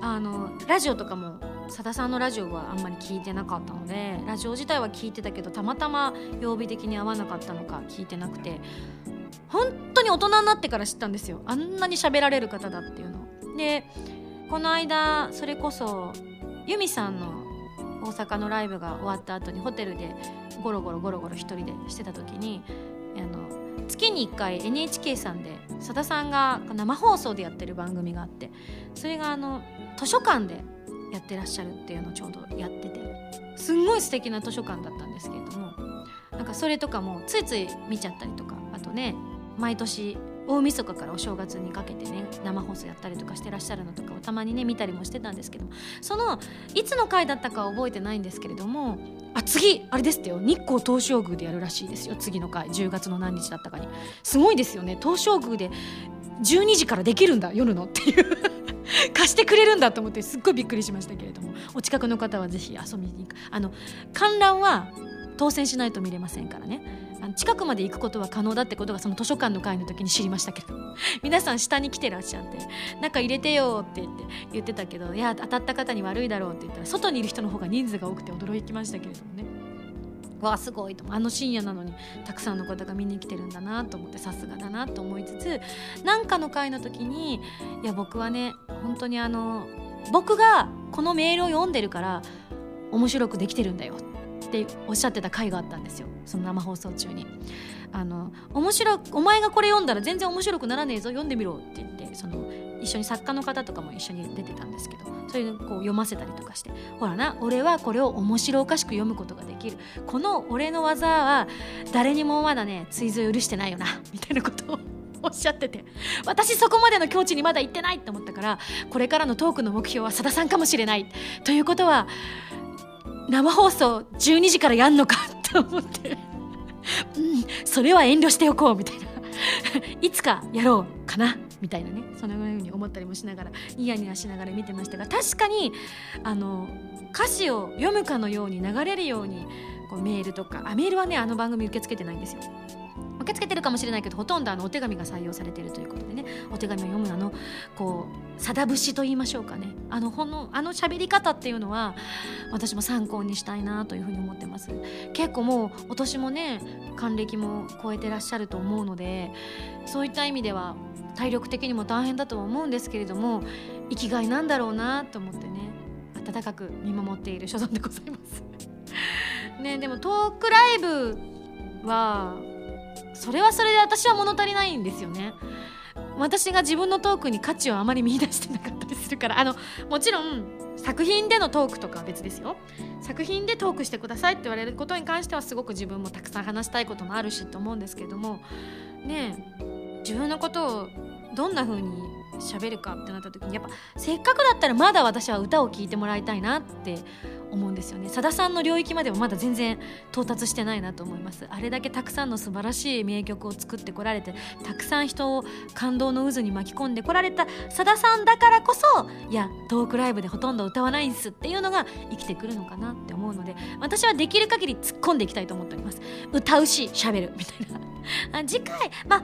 あのラジオとかもさださんのラジオはあんまり聞いてなかったのでラジオ自体は聞いてたけどたまたま曜日的に合わなかったのか聞いてなくて本当に大人になってから知ったんですよ。あんなに喋られる方だっていうの。でこの間それこそユミさんの大阪のライブが終わった後にホテルでゴロゴロゴロゴロ一人でしてた時にあの月に1回 NHK さんでさださんが生放送でやってる番組があってそれがあの図書館でやってらっしゃるっていうのをちょうどやってて。すんごい素敵な図書館だったんですけれどもなんかそれとかもついつい見ちゃったりとか。あとね毎年大晦日からお正月にかけてね生放送やったりとかしてらっしゃるのとかをたまにね見たりもしてたんですけどもそのいつの回だったかは覚えてないんですけれどもあ次あれですってよ。日光東照宮でやるらしいですよ。次の回。10月の何日だったかに。すごいですよね。東照宮で12時からできるんだ夜のっていう。貸してくれるんだと思ってすっごいびっくりしましたけれどもお近くの方はぜひ遊びに行く。あの観覧は当選しないと見れませんからね。あの近くまで行くことは可能だってことがその図書館の会の時に知りましたけど。(laughs) 皆さん下に来てらっしゃって「中入れてよ」って言って言ってたけどいや当たった方に悪いだろうって言ったら外にいる人の方が人数が多くて驚きましたけれどもね。わあすごいとあの深夜なのにたくさんの方が見に来てるんだなと思ってさすがだなと思いつつ何かの会の時にいや僕はね本当にあの僕がこのメールを読んでるから面白くできてるんだよっておっしゃってた回があったんですよその生放送中に。あの面白お前がこれ読んだら全然面白くならねえぞ読んでみろって言ってその一緒に作家の方とかも一緒に出てたんですけどそういうこう読ませたりとかしてほらな俺はこれを面白おかしく読むことができる。この俺の技は誰にもまだね追随を許してないよなみたいなことをおっしゃってて。私そこまでの境地にまだ行ってないって思ったからこれからのトークの目標はさださんかもしれない。ということは生放送12時からやんのかと思って。うんそれは遠慮しておこうみたいな。(laughs) いつかやろうかなみたいなねそのように思ったりもしながらニヤニヤしながら見てましたが確かにあの歌詞を読むかのように流れるようにこうメールとかあメールはねあの番組受け付けてないんですよ。受け付けてるかもしれないけどほとんどあのお手紙が採用されているということでねお手紙を読むあのこうさだ節と言いましょうかね。あのほんのあの喋り方っていうのは私も参考にしたいなというふうに思ってます。結構もうお年もね還暦も超えてらっしゃると思うのでそういった意味では体力的にも大変だとは思うんですけれども生きがいなんだろうなと思ってね温かく見守っている所存でございます。ねでもトークライブはそれはそれで私は物足りないんですよね。私が自分のトークに価値をあまり見出してなかったりするから。あのもちろん作品でのトークとかは別ですよ。作品でトークしてくださいって言われることに関してはすごく自分もたくさん話したいこともあるしと思うんですけども。ねえ自分のことをどんな風に喋るかってなった時にやっぱせっかくだったらまだ私は歌を聴いてもらいたいなって思うんですよね。さださんの領域まではまだ全然到達してないなと思います。あれだけたくさんの素晴らしい名曲を作ってこられてたくさん人を感動の渦に巻き込んでこられたさださんだからこそいやトークライブでほとんど歌わないんすっていうのが生きてくるのかなって思うので私はできる限り突っ込んでいきたいと思っております。歌うし喋るみたいな。次回まあ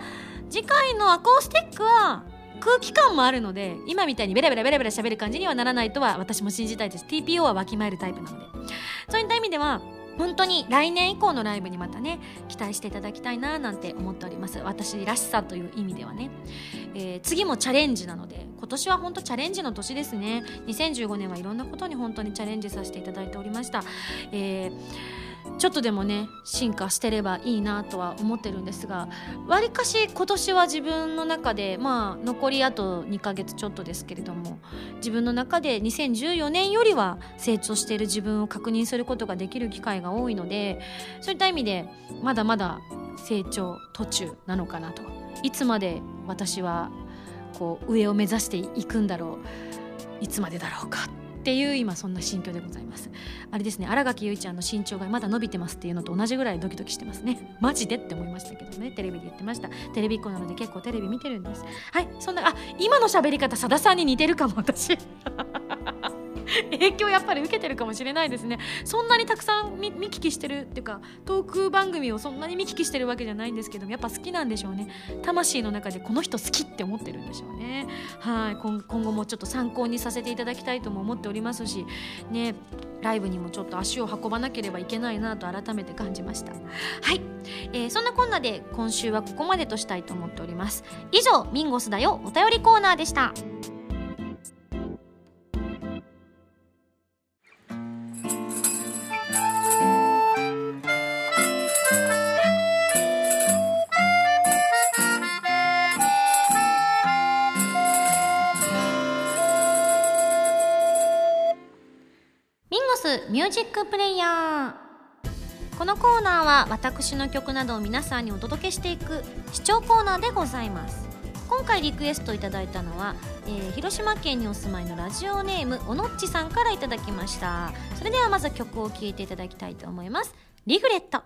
次回のアコースティックは空気感もあるので今みたいにベラベラベラベラ喋る感じにはならないとは私も信じたいです。TPO はわきまえるタイプなので。そういった意味では本当に来年以降のライブにまたね期待していただきたいななんて思っております。私らしさという意味ではね、えー、次もチャレンジなので今年は本当チャレンジの年ですね。2015年はいろんなことに本当にチャレンジさせていただいておりました、えーちょっとでもね進化してればいいなとは思ってるんですがわりかし今年は自分の中でまあ残りあと2ヶ月ちょっとですけれども自分の中で2014年よりは成長している自分を確認することができる機会が多いのでそういった意味でまだまだ成長途中なのかなと。いつまで私はこう上を目指していくんだろう。いつまでだろうか。っていう今そんな心境でございます。あれですね新垣結衣ちゃんの身長がまだ伸びてますっていうのと同じぐらいドキドキしてますね。マジでって思いましたけどね。テレビで言ってました。テレビっ子なので結構テレビ見てるんです。はいそんなあ今の喋り方さださんに似てるかも私。(laughs) 影響やっぱり受けてるかもしれないですね。そんなにたくさん見聞きしてるっていうかトーク番組をそんなに見聞きしてるわけじゃないんですけどやっぱ好きなんでしょうね。魂の中でこの人好きって思ってるんでしょうね。はい。今後もちょっと参考にさせていただきたいとも思っておりますしねライブにもちょっと足を運ばなければいけないなと改めて感じました。はい、えー、そんなこんなで今週はここまでとしたいと思っております。以上ミンゴスだよお便りコーナーでした。ミュージックプレイヤー。このコーナーは私の曲などを皆さんにお届けしていく視聴コーナーでございます。今回リクエストいただいたのは、えー、広島県にお住まいのラジオネームおのっちさんからいただきました。それではまず曲を聴いていただきたいと思います。リグレット。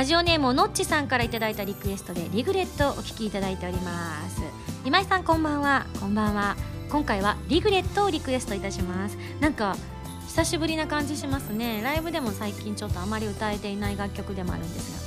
ラジオネームをのっちさんからいただいたリクエストでリグレットをお聴きいただいております。今井さんこんばんは。こんばんは。今回はリグレットをリクエストいたします。なんか久しぶりな感じしますね。ライブでも最近ちょっとあまり歌えていない楽曲でもあるんですが。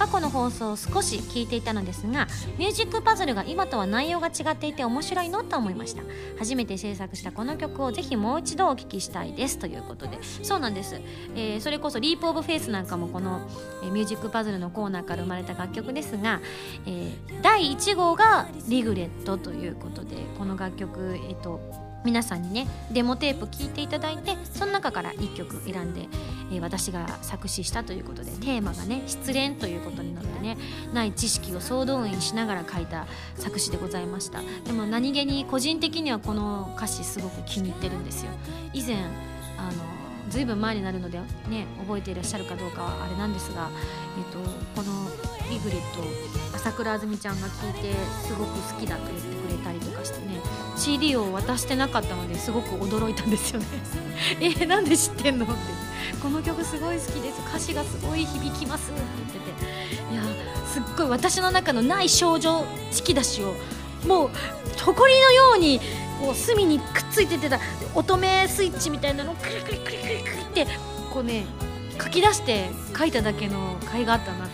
過去の放送を少し聞いていたのですがミュージックパズルが今とは内容が違っていて面白いのと思いました。初めて制作したこの曲をぜひもう一度お聴きしたいです。ということで。そうなんです、えー、それこそ Leap of faith なんかもこの、えー、ミュージックパズルのコーナーから生まれた楽曲ですが、えー、第1号が Regret ということでこの楽曲えっ、と皆さんにねデモテープ聞いていただいてその中から1曲選んで、えー、私が作詞したということでテーマがね失恋ということになってねない知識を総動員しながら書いた作詞でございました。でも何気に個人的にはこの歌詞すごく気に入ってるんですよ。以前あのずいぶん前になるのでね覚えていらっしゃるかどうかはあれなんですが、えっと、このリグレット朝倉あずみちゃんが聴いてすごく好きだと言ってくれたりとかしてね。CD を渡してなかったのですごく驚いたんですよね。(laughs) えー、なんで知ってんのって。この曲すごい好きです。歌詞がすごい響きますって言ってて。いやすっごい私の中のない少女チキ出しをもう誇りのようにこう隅にくっついててた。乙女スイッチみたいなのをクリクリクリクリクリってこうね書き出して書いただけの甲斐があったなと。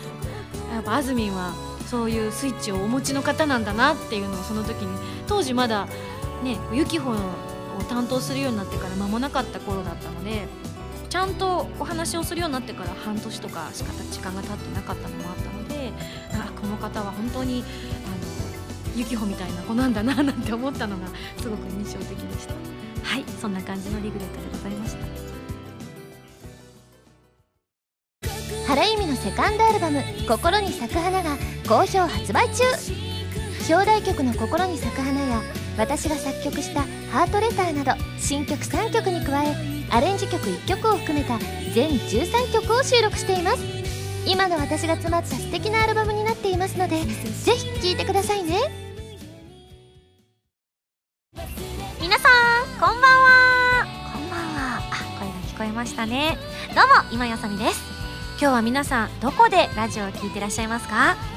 やっぱあずみんはそういうスイッチをお持ちの方なんだなっていうのをその時に当時まだねユキホを担当するようになってから間もなかった頃だったのでちゃんとお話をするようになってから半年とかしか時間が経ってなかったのもあったのであこの方は本当にあのユキホみたいな子なんだななんて思ったのがすごく印象的でした。はいそんな感じのリグレットでございました。原由美のセカンドアルバム「心に咲く花」が好評発売中。表題曲の「心に咲く花」や私が作曲した「ハートレター」など新曲3曲に加えアレンジ曲1曲を含めた全13曲を収録しています。今の私が詰まった素敵なアルバムになっていますのでぜひ聴いてくださいね。皆さんこんばんは。こんばんは。あ声が聞こえましたね。どうも今やさみです。今日は皆さんどこでラジオを聴いてらっしゃいますか？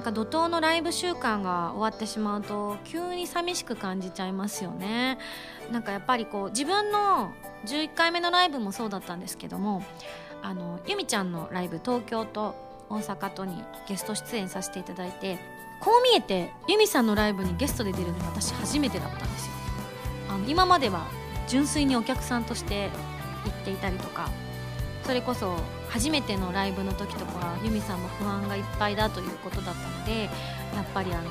なんか怒涛のライブ週間が終わってしまうと急に寂しく感じちゃいますよね。なんかやっぱりこう自分の11回目のライブもそうだったんですけどもあのゆみちゃんのライブ東京と大阪とにゲスト出演させていただいてこう見えてゆみさんのライブにゲストで出るの私初めてだったんですよ。あの今までは純粋にお客さんとして行っていたりとかそれこそ初めてのライブの時とかユミさんも不安がいっぱいだということだったのでやっぱりあのこ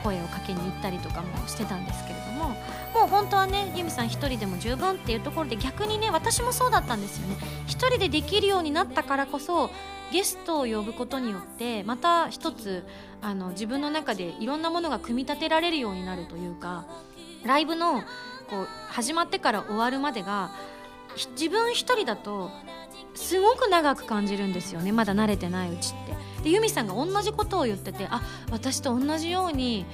う声をかけに行ったりとかもしてたんですけれどももう本当はねユミさん1人でも十分っていうところで逆にね私もそうだったんですよね。1人でできるようになったからこそゲストを呼ぶことによってまた一つあの自分の中でいろんなものが組み立てられるようになるというかライブのこう始まってから終わるまでが自分一人だとすごく長く感じるんですよね。まだ慣れてないうちって。で由美さんが同じことを言っててあ私と同じように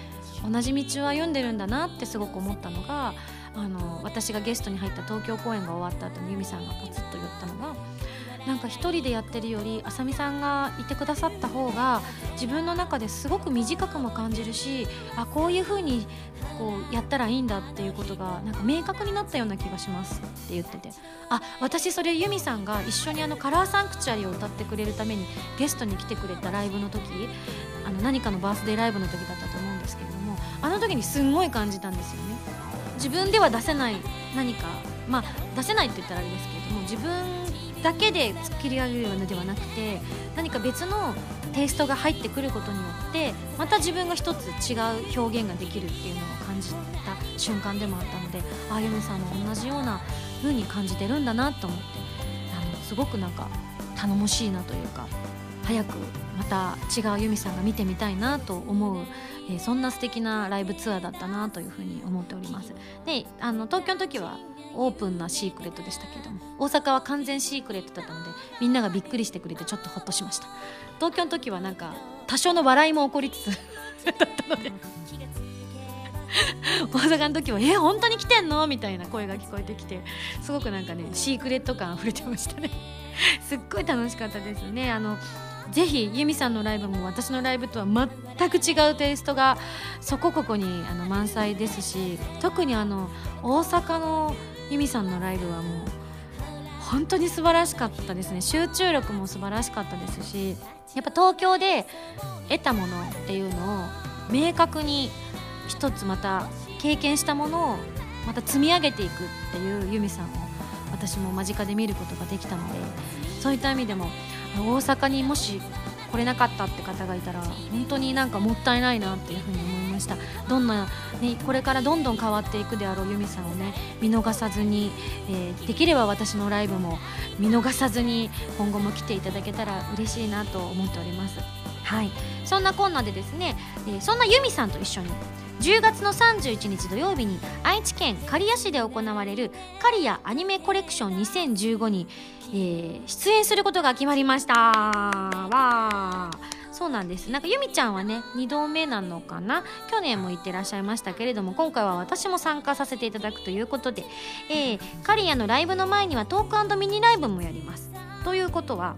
同じ道を歩んでるんだなってすごく思ったのがあの私がゲストに入った東京公演が終わった後に由美さんがポツッと言ったのがなんか一人でやってるよりあさみさんがいてくださった方が自分の中ですごく短くも感じるしあこういう風にこうやったらいいんだっていうことがなんか明確になったような気がしますって言ってて。あ私それユミさんが一緒にあのカラーサンクチュアリを歌ってくれるためにゲストに来てくれたライブの時あの何かのバースデーライブの時だったと思うんですけれどもあの時にすんごい感じたんですよね。自分では出せない何かまあ出せないって言ったらあれですけれども自分だけで切り上げるのではなくて何か別のテイストが入ってくることによってまた自分が一つ違う表現ができるっていうのを感じた瞬間でもあったのであゆみさんも同じような風に感じてるんだなと思ってあのすごくなんか頼もしいなというか早くまた違う由美さんが見てみたいなと思う、えー、そんな素敵なライブツアーだったなというふうに思っております。であの東京の時はオープンなシークレットでしたけれども大阪は完全シークレットだったのでみんながびっくりしてくれてちょっとほっとしました。東京の時はなんか多少の笑いも起こりつつ (laughs) だったので。(laughs) 大阪の時は「え本当に来てんの?」みたいな声が聞こえてきてすごくなんかねシークレット感あふれてましたね。(laughs) すっごい楽しかったですね。あのぜひユミさんのライブも私のライブとは全く違うテイストがそこここにあの満載ですし特にあの大阪のユミさんのライブはもう本当に素晴らしかったですね。集中力も素晴らしかったですしやっぱ東京で得たものっていうのを明確に一つまた経験したものをまた積み上げていくっていうユミさんを私も間近で見ることができたのでそういった意味でも大阪にもし来れなかったって方がいたら本当になんかもったいないなっていうふうに思ました。どんな、ね、これからどんどん変わっていくであろうユミさんをね見逃さずに、えー、できれば私のライブも見逃さずに今後も来ていただけたら嬉しいなと思っております。はい。そんなこんなでですね、えー、そんなユミさんと一緒に10月の31日土曜日に愛知県刈谷市で行われる刈谷アニメコレクション2015に、えー、出演することが決まりました。わそうなんです。なんかゆみちゃんはね2度目なのかな？去年も行ってらっしゃいましたけれども今回は私も参加させていただくということで、えー、刈谷のライブの前にはトークミニライブもやります。ということは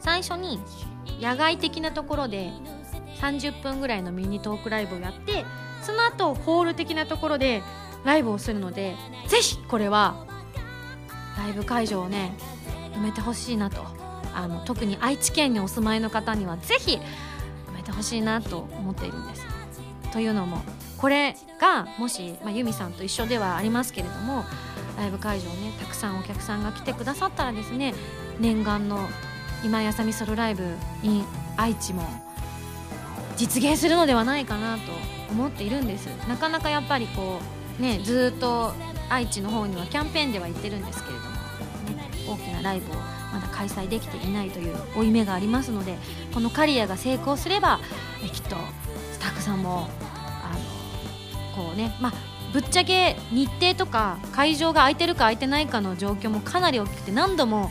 最初に野外的なところで30分ぐらいのミニトークライブをやってその後ホール的なところでライブをするのでぜひこれはライブ会場をね埋めてほしいなと。あの特に愛知県にお住まいの方にはぜひ埋めてほしいなと思っているんです。というのもこれがもし、まあ、ユミさんと一緒ではありますけれどもライブ会場ねたくさんお客さんが来てくださったらですね念願の今井あさみソロライブ in 愛知も実現するのではないかなと思っているんですなかなかやっぱりこうねずっと愛知の方にはキャンペーンでは行ってるんですけれども、ね、大きなライブをまだ開催できていないという負い目がありますのでこの刈谷が成功すればえきっとスタッフさんもあのこうねまあぶっちゃけ日程とか会場が空いてるか空いてないかの状況もかなり大きくて何度も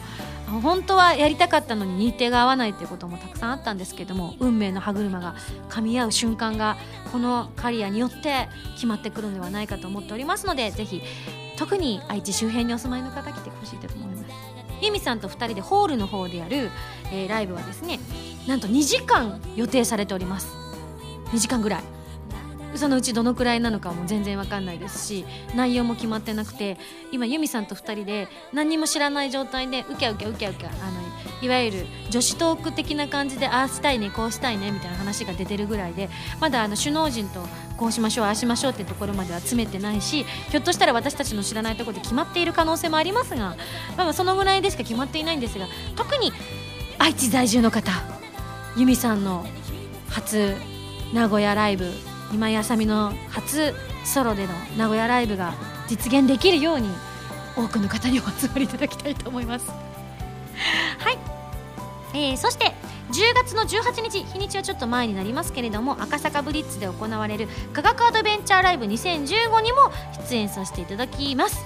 本当はやりたかったのに日程が合わないっていうこともたくさんあったんですけども運命の歯車が噛み合う瞬間がこの刈谷によって決まってくるのではないかと思っておりますのでぜひ特に愛知周辺にお住まいの方来てほしいと思います。由美さんと2人でホールの方でやる、えー、ライブはですねなんと2時間予定されております。2時間ぐらい。そのうちどのくらいなのかも全然わかんないですし内容も決まってなくて今由美さんと2人で何も知らない状態でうきゃうきゃうきゃうきゃあのいわゆる女子トーク的な感じでああしたいねこうしたいねみたいな話が出てるぐらいでまだあの首脳陣とこうしましょうああしましょうってところまでは詰めてないしひょっとしたら私たちの知らないところで決まっている可能性もありますが、まあ、そのぐらいでしか決まっていないんですが特に愛知在住の方由美さんの初名古屋ライブ今井あさみの初ソロでの名古屋ライブが実現できるように多くの方にお集まりいただきたいと思います。(laughs) はい、えー、そして10月の18日日にちはちょっと前になりますけれども赤坂ブリッツで行われる科学アドベンチャーライブ2015にも出演させていただきます。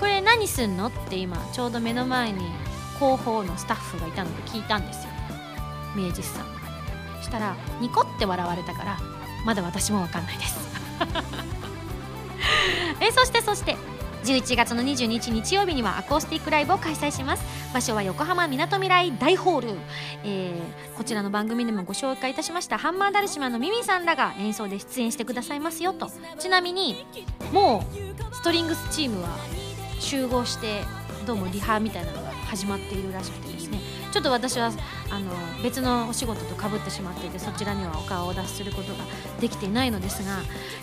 これ何すんのって今ちょうど目の前に広報のスタッフがいたので聞いたんですよ。明治さん。したらニコって笑われたからまだ私も分かんないです。(laughs) えそしてそして11月の22日日曜日にはアコースティックライブを開催します。場所は横浜みなとみらい大ホール、えー、こちらの番組でもご紹介いたしましたハンマーダルシマのミミさんらが演奏で出演してくださいますよと。ちなみにもうストリングスチームは集合してどうもリハみたいなのが始まっているらしくてですね。ちょっと私はあの別のお仕事とかぶってしまっていてそちらにはお顔を出しすることができていないのですが、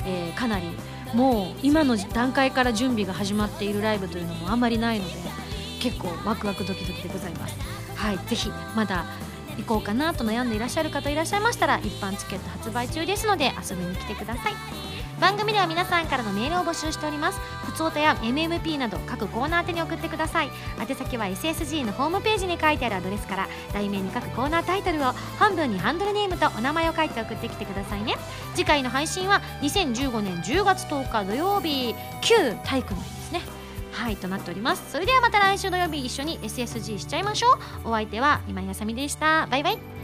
えー、かなりもう今の段階から準備が始まっているライブというのもあまりないので結構ワクワクドキドキでございます。はい、ぜひまだ行こうかなと悩んでいらっしゃる方いらっしゃいましたら一般チケット発売中ですので遊びに来てください番組では皆さんからのメールを募集しております。ふつおたや MMP など各コーナー宛てに送ってください。宛先は SSG のホームページに書いてあるアドレスから題名に各コーナータイトルを半分にハンドルネームとお名前を書いて送ってきてくださいね。次回の配信は2015年10月10日土曜日旧体育の日ですね。はいとなっております。それではまた来週土曜日一緒に SSG しちゃいましょう。お相手は今井あさみでした。バイバイ。